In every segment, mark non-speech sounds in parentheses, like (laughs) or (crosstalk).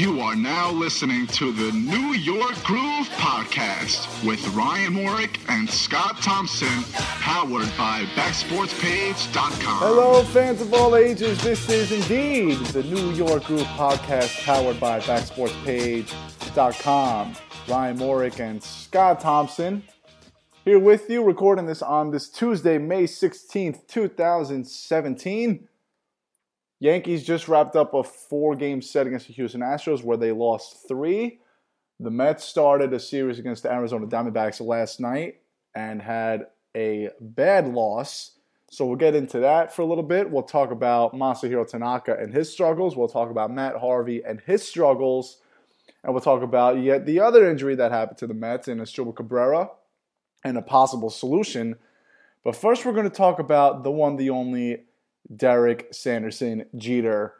You are now listening to the New York Groove Podcast with Ryan Morik and Scott Thompson, powered by BackSportsPage.com. Hello, fans of all ages. This is indeed the New York Groove Podcast, powered by BackSportsPage.com. Ryan Morik and Scott Thompson here with you, recording this on this Tuesday, May 16th, 2017. Yankees just wrapped up a four game set against the Houston Astros where they lost three. The Mets started a series against the Arizona Diamondbacks last night and had a bad loss. So we'll get into that for a little bit. We'll talk about Masahiro Tanaka and his struggles. We'll talk about Matt Harvey and his struggles. And we'll talk about yet the other injury that happened to the Mets in Asdrubal Cabrera and a possible solution. But first, we're going to talk about the one, the only Derek Sanderson Jeter,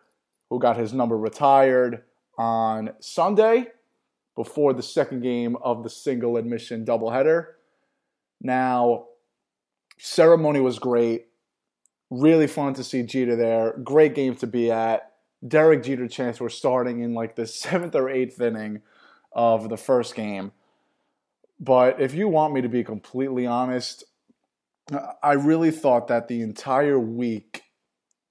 who got his number retired on Sunday before the second game of the single admission doubleheader. Now, ceremony was great. Really fun to see Jeter there. Great game to be at. Derek Jeter chance were starting in like the (laughs) seventh or eighth inning of the first game. But if you want me to be completely honest, I really thought that the entire week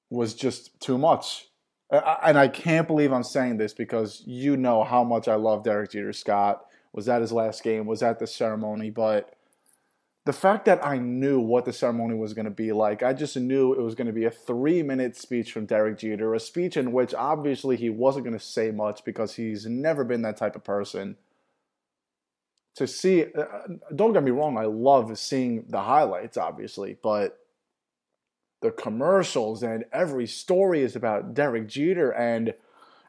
was just too much. And I can't believe I'm saying this because you know how much I love Derek Jeter Scott. Was at his last game, was at the ceremony, but the fact that I knew what the ceremony was going to be like, I just knew it was going to be a three minute speech from Derek Jeter, a speech in which obviously he wasn't going to say much because he's never been that type of person. To see, uh, don't get me wrong, I love seeing the highlights, obviously, but the commercials and every story is about Derek Jeter, and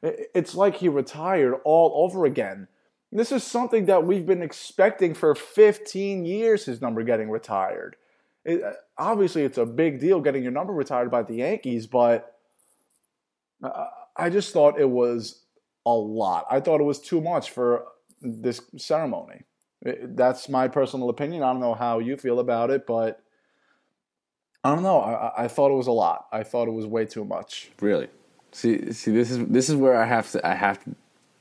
it's like he retired all over again. This is something that we've been expecting for 15 years, his number getting retired. It, uh, obviously, it's a big deal getting your number retired by the Yankees, but uh, I just thought it was a lot. I thought it was too much for this ceremony. That's my personal opinion. I don't know how you feel about it, but I don't know. I, I thought it was a lot. I thought it was way too much. Really? See, see, this is this is where I have to I have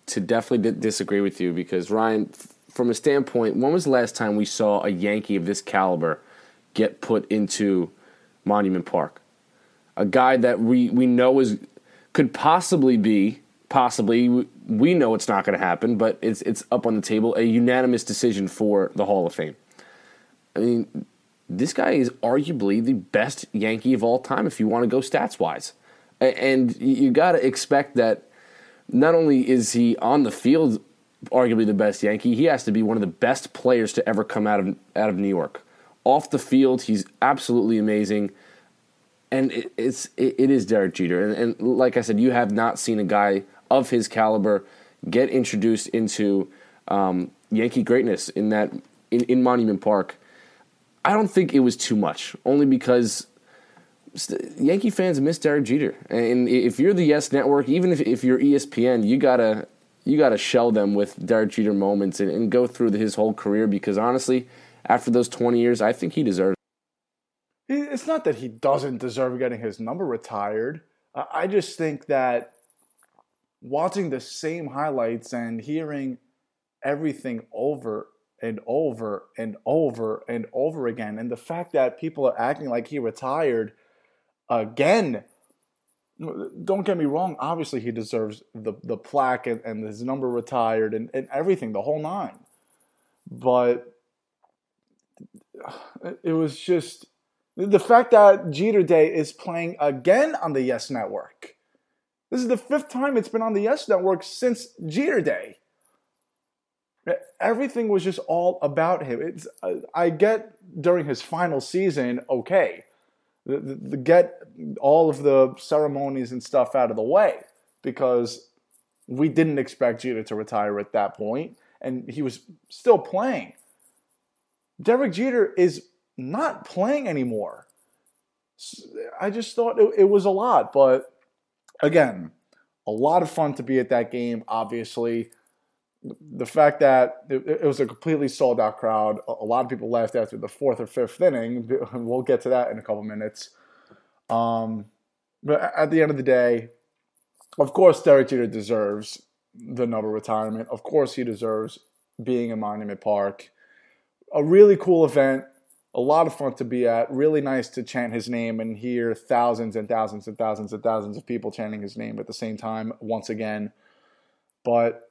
to definitely disagree with you because Ryan, from a standpoint, when was the last time we saw a Yankee of this caliber get put into Monument Park? A guy that we we know is could possibly be possibly we know it's not going to happen, but it's it's up on the table a unanimous decision for the Hall of Fame. I mean, this guy is arguably the best Yankee of all time if you want to go stats wise. And you got to expect that not only is he on the field arguably the best Yankee, he has to be one of the best players to ever come out of out of New York. Off the field, he's absolutely amazing. And it, it's it, it is Derek Jeter, and, and like I said, you have not seen a guy of his caliber get introduced into um, Yankee greatness in that in, in Monument Park I don't think it was too much, only because Yankee fans miss Derek Jeter, and if you're the Yes Network, even if, if you're ESPN, you gotta you gotta shell them with Derek Jeter moments and, and go through his whole career because honestly, after those 20 years, I think he deserves. It it's not that he doesn't deserve getting his number retired. I just think that watching the same highlights and hearing everything over and over and over and over again. And the fact that people are acting like he retired again. Don't get me wrong, obviously he deserves the, the plaque and, and his number retired and, and everything, the whole nine. But it was just the fact that Jeter Day is playing again on the Yes Network. This is the fifth time it's been on the Yes Network since Jeter Day. Everything was just all about him. It's I get during his final season, okay, the, the, the get all of the ceremonies and stuff out of the way because we didn't expect Jeter to retire at that point, and he was still playing. Derek Jeter is not playing anymore. I just thought it, it was a lot, but again, a lot of fun to be at that game. Obviously, the fact that it, was a completely sold out crowd, a, lot of people left after the fourth or fifth inning. (laughs) We'll get to that in a couple minutes. Um, but at the end of the day, of course, Derek Jeter deserves the Noto retirement. Of course, he deserves being in Monument Park. A really cool event, a lot of fun to be at. Really nice to chant his name and hear thousands and thousands and thousands and thousands of people chanting his name at the same time once again. But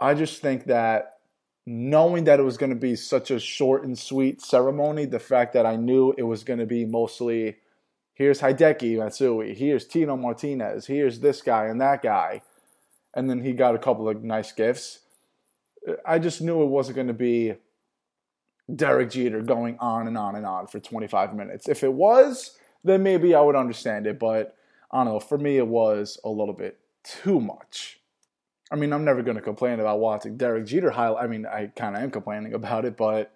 I just think that knowing that it was going to be such a short and sweet ceremony, the fact that I knew it was going to be mostly here's Hideki Matsui, here's Tino Martinez, here's this guy and that guy, and then he got a couple of nice gifts. I just knew it wasn't going to be Derek Jeter going on and on and on for 25 minutes. If it was, then maybe I would understand it, but I don't know. For me, it was a little bit too much. I mean, I'm never going to complain about watching Derek Jeter highlight. I mean, I kind of am complaining about it, but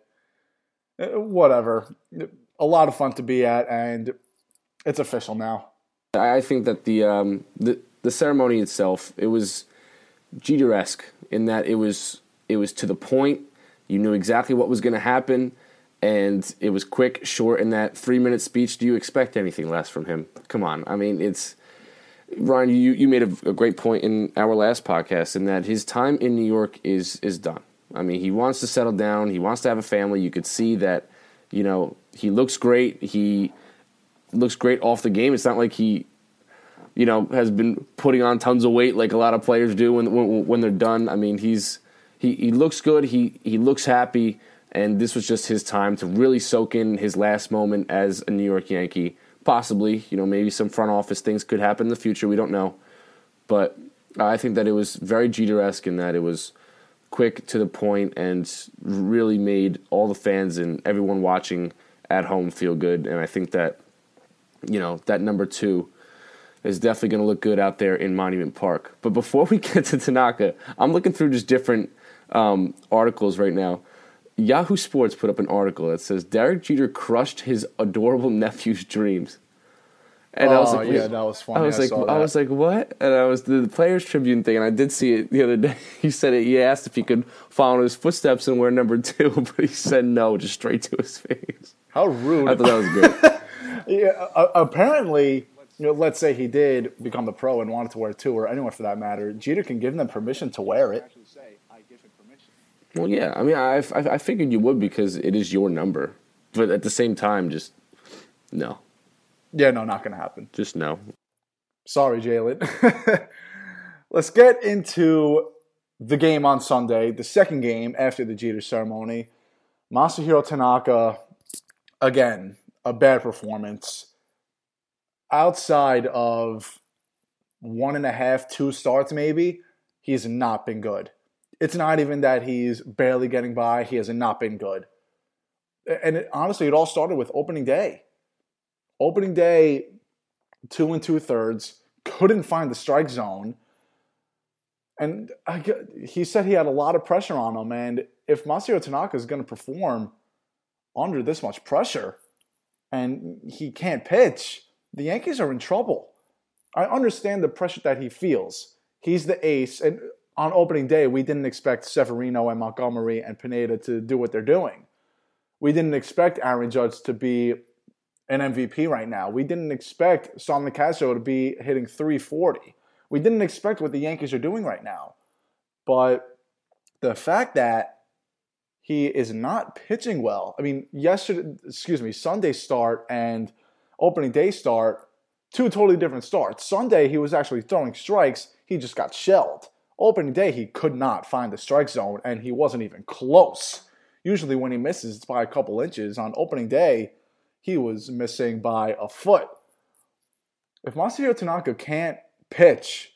uh, whatever. A lot of fun to be at, and it's official now. I think that the um, the the ceremony itself it was Jeter esque in that it was it was to the point. You knew exactly what was going to happen, and it was quick, short. In that three minute speech, do you expect anything less from him? Come on, I mean it's Ryan, you, you made a, a, great point in our last podcast in that his time in New York is is done. I mean, he wants to settle down. He wants to have a family. You could see that, you know, he looks great. He looks great off the game. It's not like he, you know, has been putting on tons of weight like a lot of players do when when, when they're done. I mean, he's he, he looks good. He he looks happy, and this was just his time to really soak in his last moment as a New York Yankee Possibly, you know, maybe some front office things could happen in the future. We don't know, but I think that it was very Jeter-esque in that it was quick to the point and really made all the fans and everyone watching at home feel good. And I think that you know that number two is definitely going to look good out there in Monument Park. But before we (laughs) get to Tanaka, I'm looking through just different um, articles right now. Yahoo Sports put up an article that says Derek Jeter crushed his adorable nephew's dreams. And oh, I was oh, like, yeah, that was funny. I was I like, I was like, what? And I was the, the, Players Tribune thing, and I did see it the other day. (laughs) He said it. He asked if he could follow in his footsteps and wear number two, (laughs) but he said no, just straight to his face. How rude! I thought that was good. (laughs) yeah, uh, apparently, you know, let's say he did become the pro and wanted to wear two, or anyone for that matter. Jeter can give them permission to wear it. Well, yeah. I mean, I, I, I figured you would because it is your number, but at the same time, just no. Yeah, no, not gonna happen. Just no. Sorry, Jalen. (laughs) Let's get into the game on Sunday, the second game after the Jeter ceremony. Masahiro Tanaka, again, a bad performance. Outside of one and a half, two starts, maybe, he's not been good. It's not even that he's barely getting by. He has not been good. And it, honestly, it all started with opening day. Opening day, two and two thirds, couldn't find the strike zone. And I, he said he had a lot of pressure on him. And if Masahiro Tanaka is going to perform under this much pressure and he can't pitch, the Yankees are in trouble. I understand the pressure that he feels. He's the ace. And on opening day, we didn't expect Severino and Montgomery and Pineda to do what they're doing. We didn't expect Aaron Judge to be an MVP right now. We didn't expect Sam Nicasio to be hitting 340. We didn't expect what the Yankees are doing right now. But the fact that he is not pitching well. I mean, yesterday, excuse me, Sunday start and opening day start, two totally different starts. Sunday, he was actually throwing strikes, he just got shelled. Opening day, he could not find the strike zone, and he wasn't even close. Usually, when he misses, it's by a couple inches. On opening day, he was missing by a foot. If Masahiro Tanaka can't pitch,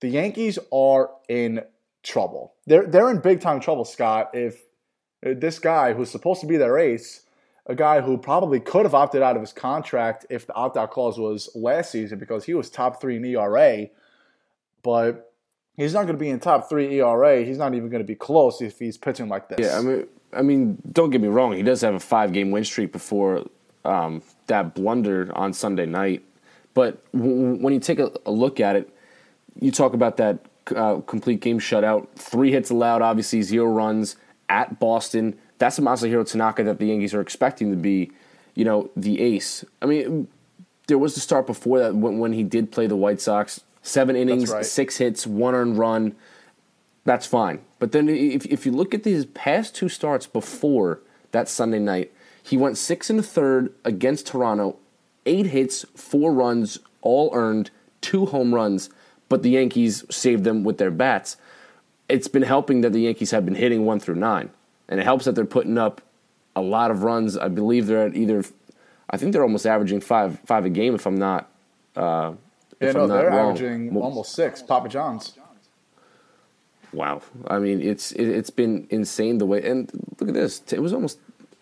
the Yankees are in trouble. They're they're in big time trouble, Scott. If uh, this guy who's supposed to be their ace, a guy who probably could have opted out of his contract if the opt out clause was last season because he was top three in ERA, but he's not going to be in top three ERA. He's not even going to be close if he's pitching like this. Yeah, I mean, I mean, don't get me wrong. He does have a five game win streak before um, that blunder on Sunday night. But w- when you take a, a, look at it, you talk about that uh, complete game shutout, three hits allowed, obviously zero runs at Boston. That's a Masahiro Tanaka that the Yankees are expecting to be, you know, the ace. I mean, there was the start before that when, when he did play the White Sox Seven innings, right. six hits, one earned run. that's fine. But then if if you look at these past two starts before that Sunday night, he went six and a third against Toronto, eight hits, four runs, all earned, two home runs, but the Yankees saved them with their bats. It's been helping that the Yankees have been hitting one through nine, and it helps that they're putting up a lot of runs. I believe they're at either, I think they're almost averaging five five a game. If I'm not, uh, Yeah, no, they're wrong. averaging Well, almost six. Papa John's. Wow, I mean it's it, it's been insane the way. And look at this, it was almost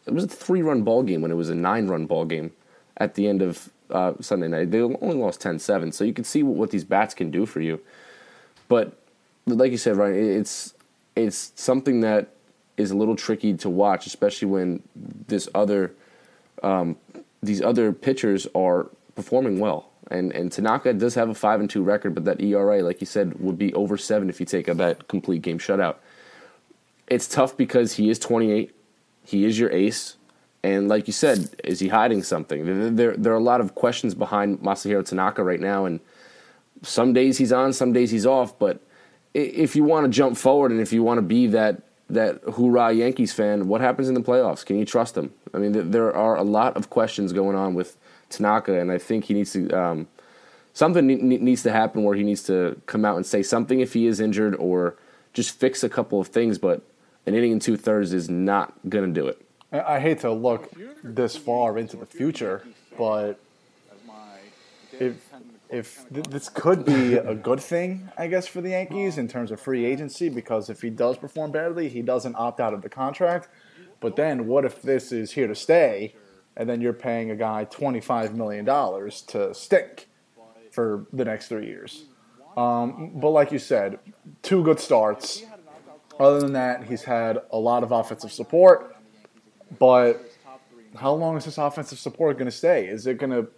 it was a three run ball game when it was a nine run ball game at the end of uh, Sunday night. They only lost 10-7, so you can see what, what these bats can do for you. But like you said, right, it's it's something that is a little tricky to watch, especially when this other um, these other pitchers are performing well. And and Tanaka does have a five and two record, but that ERA, like you said, would be over seven if you take a that complete game shutout. It's tough because he is 28, he is your ace, and like you said, is he hiding something? There there, are a lot of questions behind Masahiro Tanaka right now, and some days he's on, some days he's off. But if you want to jump forward and if you want to be that that hoorah Yankees fan, what happens in the playoffs? Can you trust him? I mean, there are a lot of questions going on with Tanaka, and I think he needs to um, something ne- ne- needs to happen where he needs to come out and say something if he is injured, or just fix a couple of things. But an inning and two thirds is not going to do it. I I hate to look this far into the future, but if if th- this could be a good thing, I guess, for the Yankees in terms of free agency, because if he does perform badly, he doesn't opt out of the contract. But then, what if this is here to stay, and then you're paying a guy twenty five million dollars to stink for the next three years? Um, but like you said, two good starts. Other than that, he's had a lot of offensive support. But how long is this offensive support going to stay? Is it going to,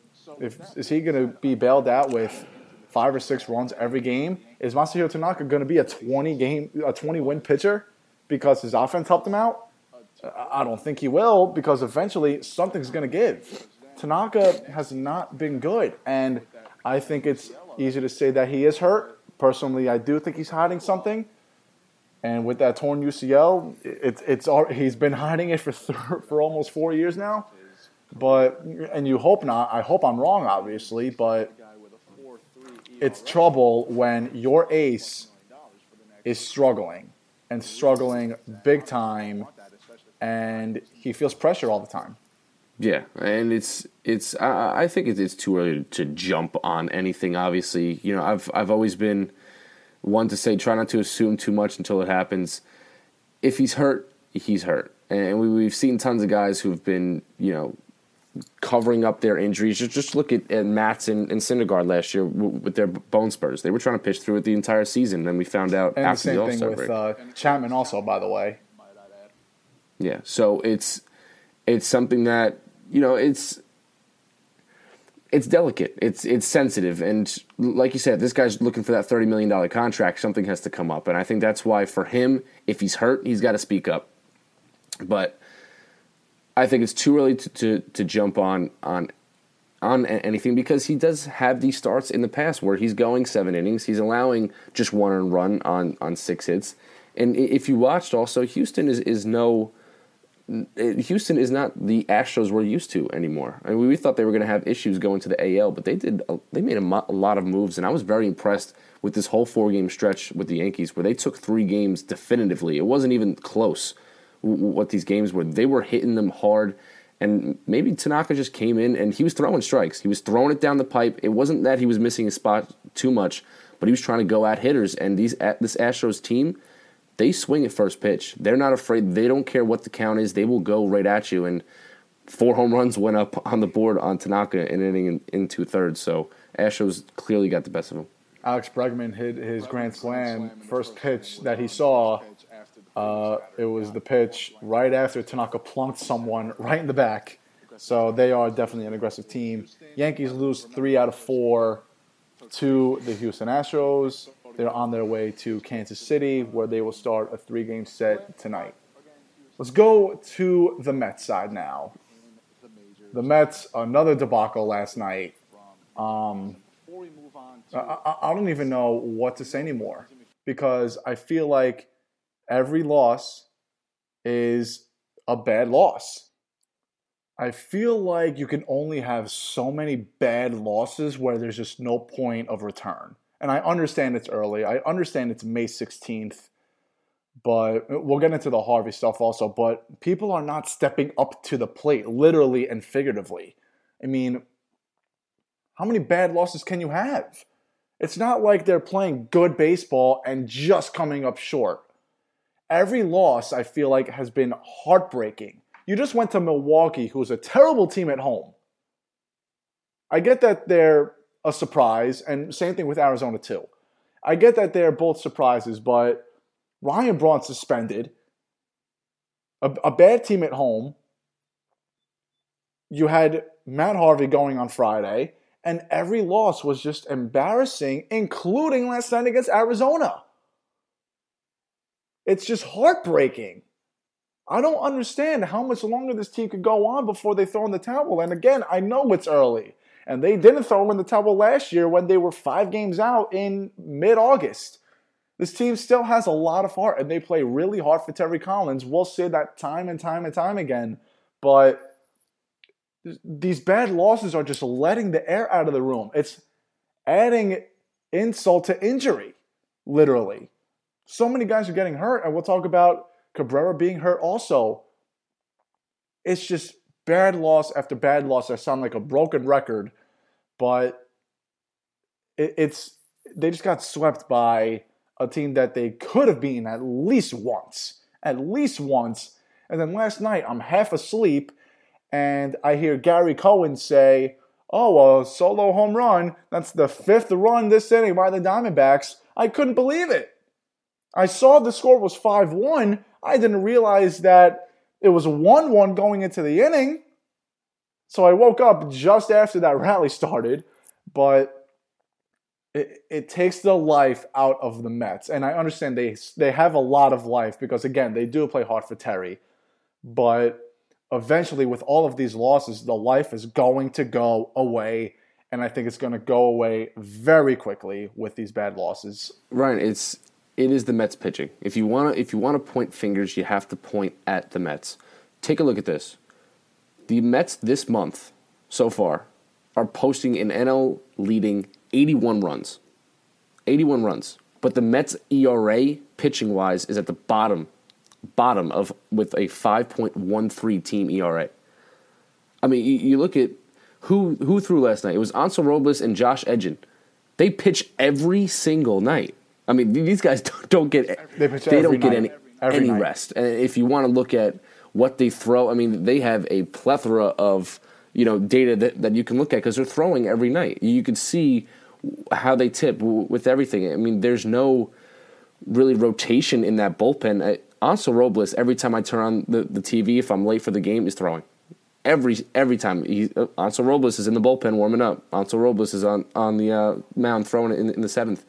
is he going to be bailed out with five or six runs every game? Is Masahiro Tanaka going to be a twenty game, a twenty win pitcher because his offense helped him out? I don't think he will because eventually something's going to give. Tanaka has not been good, and I think it's easy to say that he is hurt. Personally, I do think he's hiding something. And with that torn UCL, it's it's he's been hiding it for (laughs) th- for almost four years now. But and you hope not. I hope I'm wrong, obviously. But it's trouble when your ace is struggling and struggling big time, and he feels pressure all the time. Yeah, and it's it's I, I think it's, it's too early to jump on anything. Obviously, you know I've I've always been one to say try not to assume too much until it happens. If he's hurt, he's hurt, and we, we've seen tons of guys who've been you know covering up their injuries. Just just look at, at Matz and, and Syndergaard last year w- with their bone spurs. They were trying to pitch through it the entire season, and then we found out And the after the same All thing with break. uh, Chapman, also, by the way. Yeah, so it's it's something that you know it's it's delicate. It's it's sensitive, and like you said, this guy's looking for that thirty million dollar contract. Something has to come up, and I think that's why for him, if he's hurt, he's got to speak up. But I think it's too early to, to, to jump on on on anything because he does have these starts in the past where he's going seven innings, he's allowing just one run on on six hits, and if you watched also, Houston is is no. Houston is not the Astros we're used to anymore. I mean, we thought they were going to have issues going to the AL, but they did. They made a, mo- a lot of moves, and I was very impressed with this whole four game stretch with the Yankees, where they took three games definitively. It wasn't even close w- what these games were. They were hitting them hard, and maybe Tanaka just came in and he was throwing strikes. He was throwing it down the pipe. It wasn't that he was missing a spot too much, but he was trying to go at hitters. And these this Astros team they swing at first pitch. They're not afraid. They don't care what the count is. They will go right at you. And four home runs (laughs) went up on the board on Tanaka in inning in, in two thirds. So Astros clearly got the best of him. Alex Bregman hit his grand slam first pitch that he saw. Uh, it was the pitch right after Tanaka plunked someone right in the back. So they are definitely an aggressive team. Yankees lose three out of four to the Houston Astros. They're on their way to Kansas City, where they will start a three game set tonight. Let's go to the Mets side now. The Mets, another debacle last night. Um, I, I, I don't even know what to say anymore. because I feel like every loss is a bad loss. I feel like you can only have so many bad losses where there's just no point of return. And I understand it's early. I understand it's May 16th, but we'll get into the Harvey stuff also. But people are not stepping up to the plate, literally and figuratively. I mean, how many bad losses can you have? It's not like they're playing good baseball and just coming up short. Every loss, I feel like, has been heartbreaking. You just went to Milwaukee, who's a terrible team at home. I get that they're a surprise, and same thing with Arizona, too. I get that they're both surprises, but Ryan Braun suspended, a, a bad team at home. You had Matt Harvey going on Friday and every loss was just embarrassing, including last night against Arizona. It's just heartbreaking. I don't understand how much longer this team could go on before they throw in the towel. And again, I know it's early. And they didn't throw in the towel last year when they were five games out in mid August. This team still has a lot of heart and they play really hard for Terry Collins. We'll say that time and time and time again. But these bad losses are just letting the air out of the room. It's adding insult to injury, literally. So many guys are getting hurt, and we'll talk about Cabrera being hurt also. It's just bad loss after bad loss. I sound like a broken record, but it, it's they just got swept by a team that they could have beaten at least once, at least once. And then last night, I'm half asleep and I hear Gary Cohen say, Oh, a solo home run. That's the fifth run this inning by the Diamondbacks. I couldn't believe it. I saw the score was 5 1. I didn't realize that it was 1 1 going into the inning. So I woke up just after that (laughs) rally started. But it, it takes the life out of the Mets. And I understand they, they have a lot of life because, again, they do play hard for Terry. But eventually, with all of these losses, the life is going to go away. And I think it's going to go away very quickly with these bad losses. Ryan, it's it is the Mets pitching. If you want to if you want to point fingers, you have to point at the Mets. Take a look at this. The Mets this month so far are posting an NL leading 81 runs. 81 runs. But the Mets ERA pitching wise is at the bottom bottom of with a 5.13 team ERA. I mean, you, you, look at who who threw last night. It was Hansel Robles and Josh Edgin. They pitch every single night. I mean, these guys (laughs) don't, don't get they, they don't get any every any night. rest. And if you want to look at what they throw, I mean, they have a plethora of you know data that, that you can look at because they're throwing every night. You can see how they tip with everything. I mean, there's no really rotation in that bullpen. Hansel Robles, every time I turn on the, the TV, if I'm late for the game, is throwing. Every every time he, uh, Hansel Robles is in the bullpen warming up. Hansel Robles is on on the uh, mound throwing it in, in the seventh.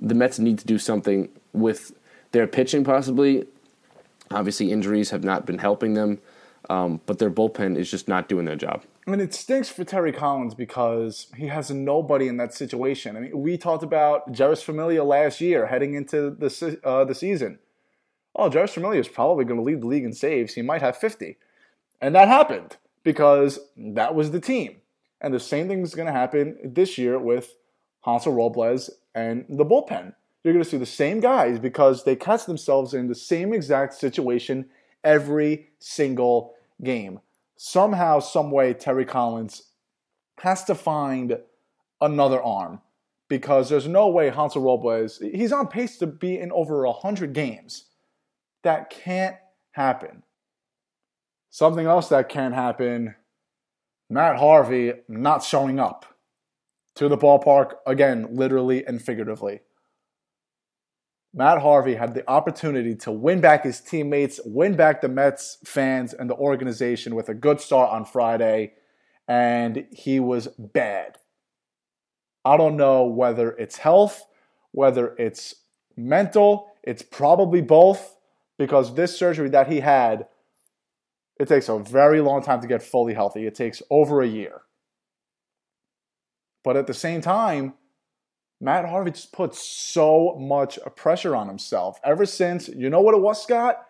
The Mets need to do something with their pitching, possibly. Obviously, injuries have not been helping them, um, but their bullpen is just not doing their job. I mean, it stinks for Terry Collins because he has nobody in that situation. I mean, we talked about Jeurys Familia last year heading into the uh, the season oh, Jeurys Familia is probably going to lead the league in saves. He might have 50. And that happened because that was the team. And the same thing is going to happen this year with Hansel Robles and the bullpen. You're going to see the same guys because they catch themselves in the same exact situation every single game. Somehow, some way, Terry Collins has to find another arm because there's no way Hansel Robles, he's on pace to be in over 100 games. That can't happen. Something else that can't happen Matt Harvey not showing up to the ballpark, again, literally and figuratively. Matt Harvey had the opportunity to win back his teammates, win back the Mets fans and the organization with a good start on Friday, and he was bad. I don't know whether it's health, whether it's mental, it's probably both because this surgery that he had, it takes a very long time to get fully healthy. It takes over a year. But at the same time, Matt Harvey just put so much pressure on himself ever since, you know what it was, Scott?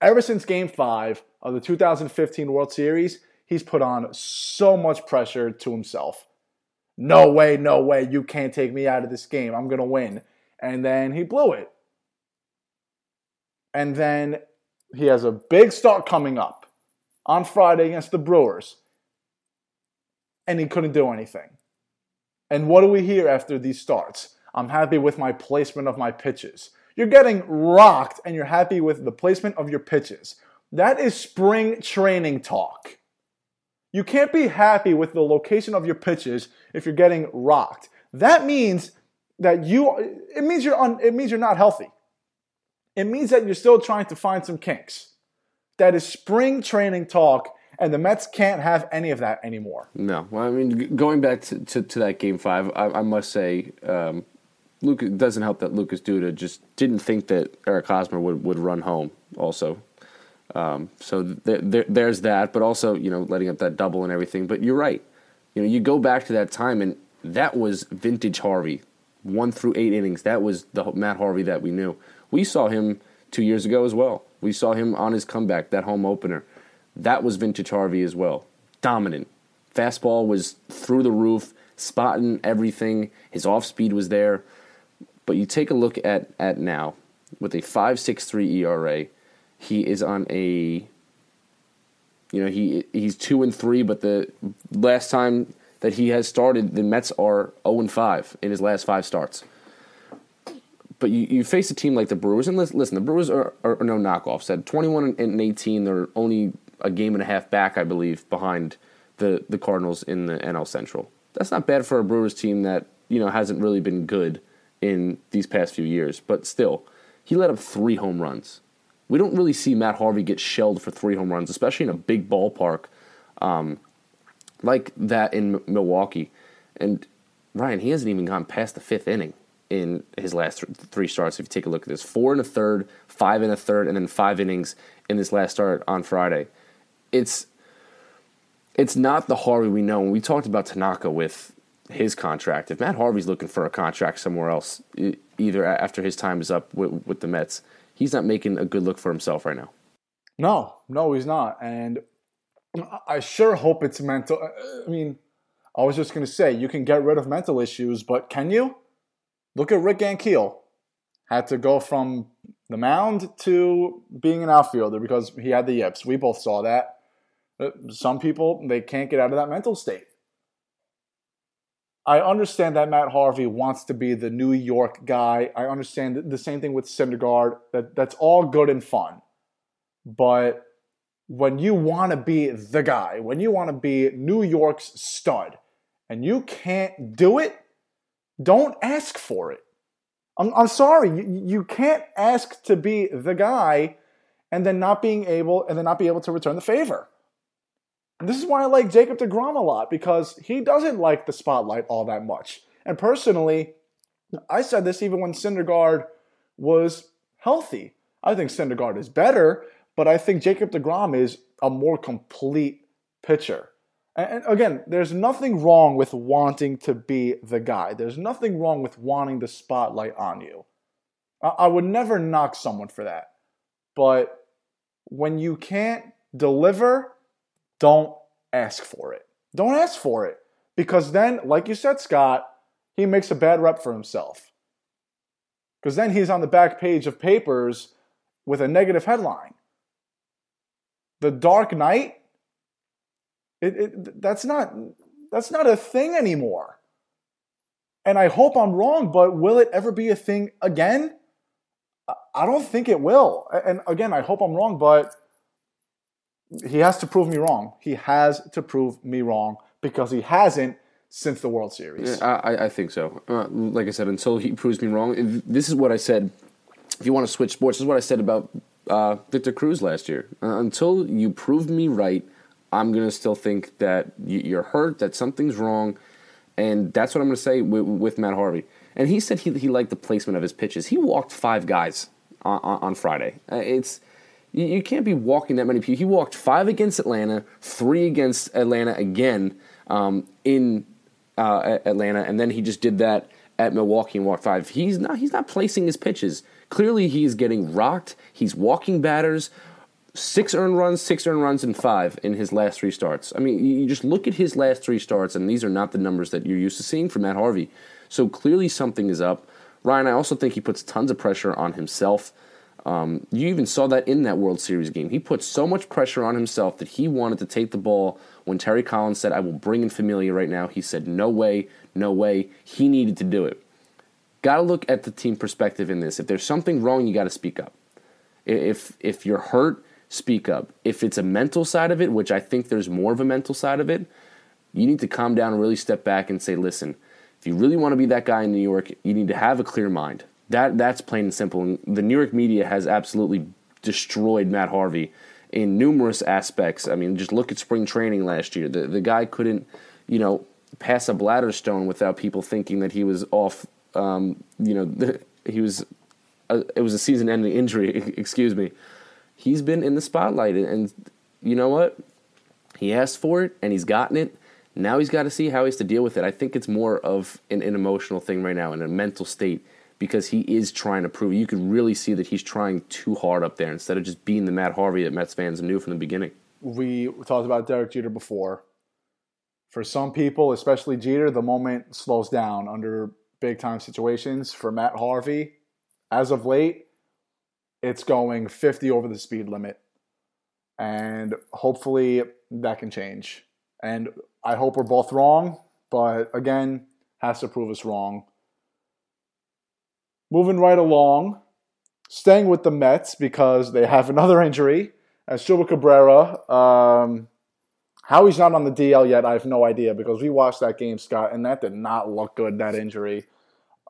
Ever since game five of the 2015 World Series, he's put on so much pressure to himself. No way, no way, you can't take me out of this game. I'm going to win. And then he blew it. And then he has a big start coming up on Friday against the Brewers. And he couldn't do anything. And what do we hear after these starts? I'm happy with my placement of my pitches. You're getting rocked and you're happy with the placement of your pitches. That is spring training talk. You can't be happy with the location of your pitches if you're getting rocked. That means that you it means you're un, it means you're not healthy. It means that you're still trying to find some kinks. That is spring training talk and the Mets can't have any of that anymore. No, well, I mean, going back to, to, to that game five, I, I must say, um, Luke it doesn't help that Lucas Duda just didn't think that Eric Hosmer would, would run home. Also, um, so th- th- there's that, but also you know letting up that double and everything. But you're right. You know, you go back to that time, and that was vintage Harvey, one through eight innings. That was the Matt Harvey that we knew. We saw him two years ago as well. We saw him on his comeback, that home opener. That was vintage Harvey as well. Dominant. Fastball was through the roof, spotting everything. His off speed was there. But you take a look at, at now, with a 5.63 ERA, he is on a you know, he he's 2 and 3, but the last time that he has started, the Mets are 0 and 5 in his last 5 starts. But you, you face a team like the Brewers, and listen, the Brewers are, are, are no knockoffs. At 21 and 18, they're only a game and a half back, I believe, behind the, the Cardinals in the NL Central. That's not bad for a Brewers team that, you know, hasn't really been good in these past few years. But still, he let up three home runs. We don't really see Matt Harvey get shelled for three home runs, especially in a big ballpark um, like that in M- Milwaukee. And Ryan, he hasn't even gone past the fifth inning in his last th- three starts. If you take a look at this, four and a third, five and a third, and then five innings in this last start on Friday. It's it's not the Harvey we know. And we talked about Tanaka with his contract. If Matt Harvey's looking for a contract somewhere else, either after his time is up with, with the Mets, he's not making a good look for himself right now. No, no, he's not. And I sure hope it's mental. Uh, I mean, I was just going to say, you can get rid of mental issues, but can you? Look at Rick Ankiel. Had to go from the mound to being an outfielder because he had the yips. We both saw that. Uh, some people, they can't get out of that mental state. I understand that Matt Harvey wants to be the New York guy. I understand the same thing with Syndergaard. That that's all good and fun, but when you want to be the guy, when you want to be New York's stud, and you can't do it, don't ask for it. I'm, I'm sorry, you, you can't ask to be the guy and then not being able and then not be able to return the favor. And this is why I like Jacob DeGrom a lot because he doesn't like the spotlight all that much. And personally, I said this even when Syndergaard was healthy. I think Syndergaard is better, but I think Jacob DeGrom is a more complete pitcher. And again, there's nothing wrong with wanting to be the guy. There's nothing wrong with wanting the spotlight on you. I would never knock someone for that. But when you can't deliver, don't ask for it. Don't ask for it. Because then, like you said, Scott, he makes a bad rep for himself. Because then he's on the back page of papers with a negative headline. The Dark Knight? It, it, that's not that's not a thing anymore. And I hope I'm wrong, but will it ever be a thing again? I don't think it will. And again, I hope I'm wrong, but he has to prove me wrong. He has to prove me wrong because he hasn't since the World Series. Yeah, I, I think so. Uh, like I said, until he proves me wrong, this is what I said. If you want to switch sports, this is what I said about uh, Victor Cruz last year. Uh, until you prove me right, I'm going to still think that you're hurt, that something's wrong. And that's what I'm going to say with, with, Matt Harvey. And he said he, he liked the placement of his pitches. He walked five guys on, on, on Friday. Uh, it's you, you can't be walking that many people. He walked five against Atlanta, three against Atlanta again um, in uh, Atlanta, and then he just did that at Milwaukee and walked Five. He's not he's not placing his pitches. Clearly, he's getting rocked. He's walking batters. Six earned runs, six earned runs, and five in his last three starts. I mean, you just look at his last three starts, and these are not the numbers that you're used to seeing from Matt Harvey. So clearly, something is up. Ryan, I also think he puts tons of pressure on himself. Um, you even saw that in that World Series game. He put so much pressure on himself that he wanted to take the ball when Terry Collins said, I will bring in Familia right now. He said, No way, no way. He needed to do it. Got to look at the team perspective in this. If there's something wrong, you got to speak up. If, if you're hurt, speak up. If it's a mental side of it, which I think there's more of a mental side of it, you need to calm down and really step back and say, Listen, if you really want to be that guy in New York, you need to have a clear mind. That that's plain and simple. And the New York media has absolutely destroyed Matt Harvey in numerous aspects. I mean, just look at spring training last year. The the guy couldn't, you know, pass a bladder stone without people thinking that he was off. Um, you know, (laughs) the, he was. A, it was a season-ending injury. (laughs) Excuse me. He's been in the spotlight, and you know what? He asked for it, and he's gotten it. Now he's got to see how he's to deal with it. I think it's more of an, an emotional thing right now, in a mental state because he is trying to prove. You can really see that he's trying too hard up there instead of just being the Matt Harvey that Mets fans knew from the beginning. We talked about Derek Jeter before. For some people, especially Jeter, the moment slows down under big time situations. For Matt Harvey, as of late, it's going 50 over the speed limit. And hopefully that can change. And I hope we're both wrong, but again, has to prove us wrong. Moving right along, staying with the Mets because they have (laughs) another injury. As Asdrubal Cabrera, um, how he's not on the DL yet, I have no idea because we watched that game, Scott, and that did not look good, that injury.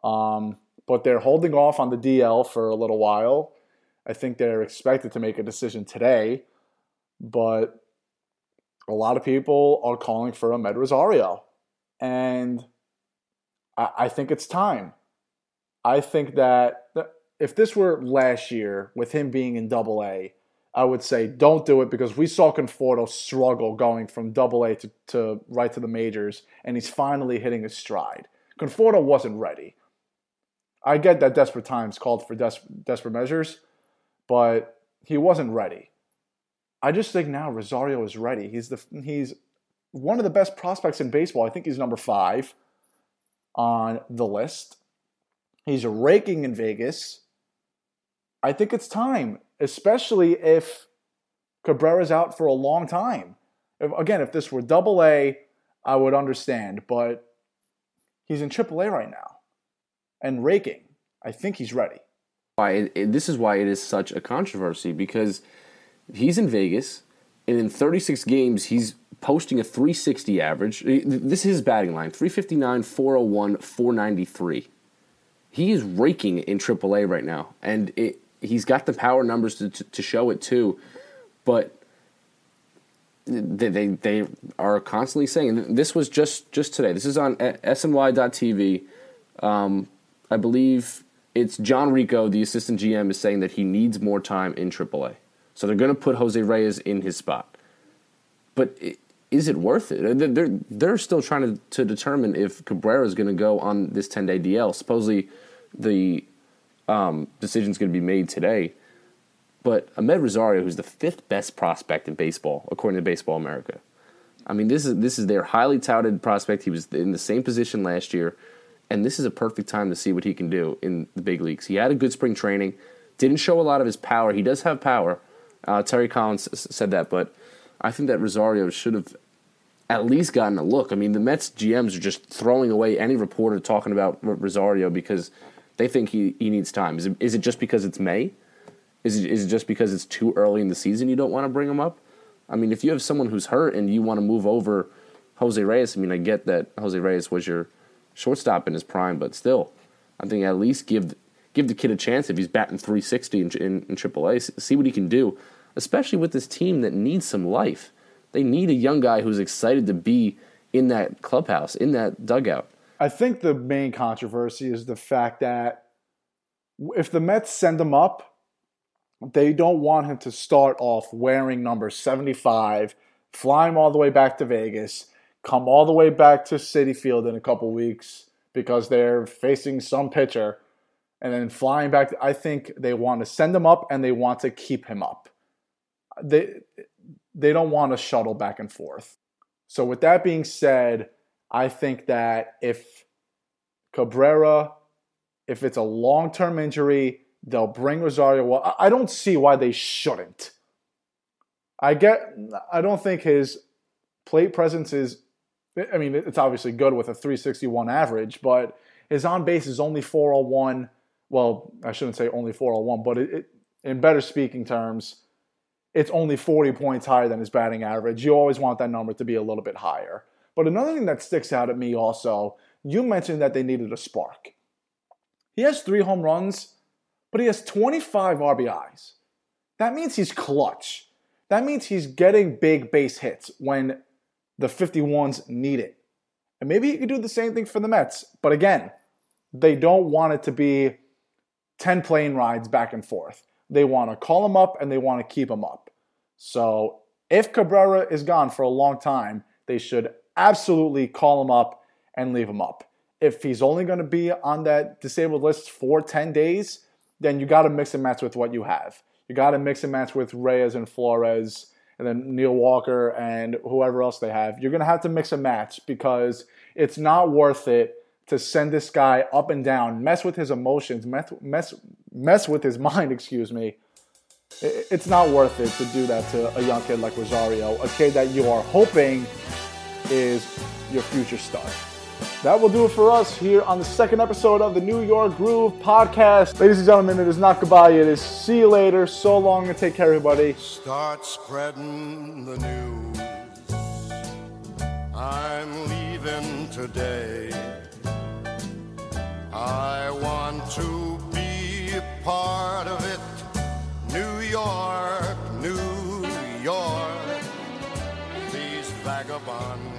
Um, but they're holding off on the DL for a little while. I think they're expected to make a decision today, but a lot of people are calling for Amed Rosario. And I, I think it's time. I think that if this were last year with him being in double A, I would say don't do it because we saw Conforto struggle going from double A to, to right to the majors, and he's finally hitting his stride. Conforto wasn't ready. I get that desperate times called for des- desperate measures, but he wasn't ready. I just think now Rosario is ready. He's the he's one of the best prospects in baseball. I think he's number five on the list. He's raking in Vegas. I think it's time, especially if Cabrera's out for a long time. If, again, if this were double A, I would understand, but he's in triple A right now and raking. I think he's ready. Why this is why it is such a controversy because he's in Vegas and in 36 games he's posting a 360 average. This is his batting line: 359, 401, 493 he is raking in AAA right now, and it, he's got the power numbers to, to, to show it too. But they, they, they are constantly saying this was just just today. This is on SNY.TV. Um, I believe it's John Ricco, the assistant GM, is saying that he needs more time in AAA. So they're going to put Jose Reyes in his spot. But is it worth it? They're, they're still trying to, to determine if Cabrera is going to go on this 10 day DL. Supposedly, the um, is going to be made today. But Amed Rosario, who's the fifth best prospect in baseball, according to Baseball America, I mean, this is this is their highly touted prospect. He was in the same position last year, and this is a perfect time to see what he can do in the big leagues. He had a good spring training, didn't show a lot of his power. He does have power. Uh, Terry Collins said that, but I think that Rosario should have at least gotten a look. I mean, the Mets GMs are just throwing away any reporter talking about Rosario because they think he, he needs time. Is it, is it just because it's May? Is it, is it just because it's too early in the season you don't want to bring him up? I mean, if you have someone who's hurt and you want to move over Jose Reyes, I mean, I get that Jose Reyes was your shortstop in his prime, but still, I think at least give give the kid a chance if he's batting 360 in, in, in AAA. See what he can do, especially with this team that needs some life. They need a young guy who's excited to be in that clubhouse, in that dugout. I think the main controversy is the fact that if the Mets send him up, they don't want him to start off wearing number 75, fly him all the way back to Vegas, come all the way back to Citi Field in a couple weeks because they're facing some pitcher and then flying back. I think they want to send him up and they want to keep him up. They they don't want to shuttle back and forth. So with that being said, I think that if Cabrera, if it's a long-term injury, they'll bring Rosario. Well, I don't see why they shouldn't. I get. I don't think his plate presence is. I mean, it's obviously good with a 361 average, but his on base is only 401. Well, I shouldn't say only 401, but it, it, in better speaking terms, it's only 40 points higher than his batting average. You always want that number to be a little bit higher. But another thing that sticks out at me also, you mentioned that they needed a spark. He has three home runs, but he has 25 RBIs. That means he's clutch. That means he's getting big base hits when the 51s need it. And maybe he could do the same thing for the Mets. But again, they don't want it to be 10 plane rides back and forth. They want to call him up and they want to keep him up. So if Cabrera is gone for a long time, they should absolutely call him up and leave him up. If he's only going to be on that disabled list for 10 days, then you got to mix and match with what you have. You got to mix and match with Reyes and Flores and then Neil Walker and whoever else they have. You're going to have to mix and match because it's not worth it to send this guy up and down, mess with his emotions, mess mess, mess with his (laughs) mind, excuse me. It's not worth it to do that to a young kid like Rosario, a kid that you are hoping is your future star. That will do it for us here on the second episode of the New York Groove podcast. Ladies and gentlemen, it is not goodbye. It is see you later. So long and take care, everybody. Start spreading the news. I'm leaving today. I want to be part of it. York, New York. These vagabond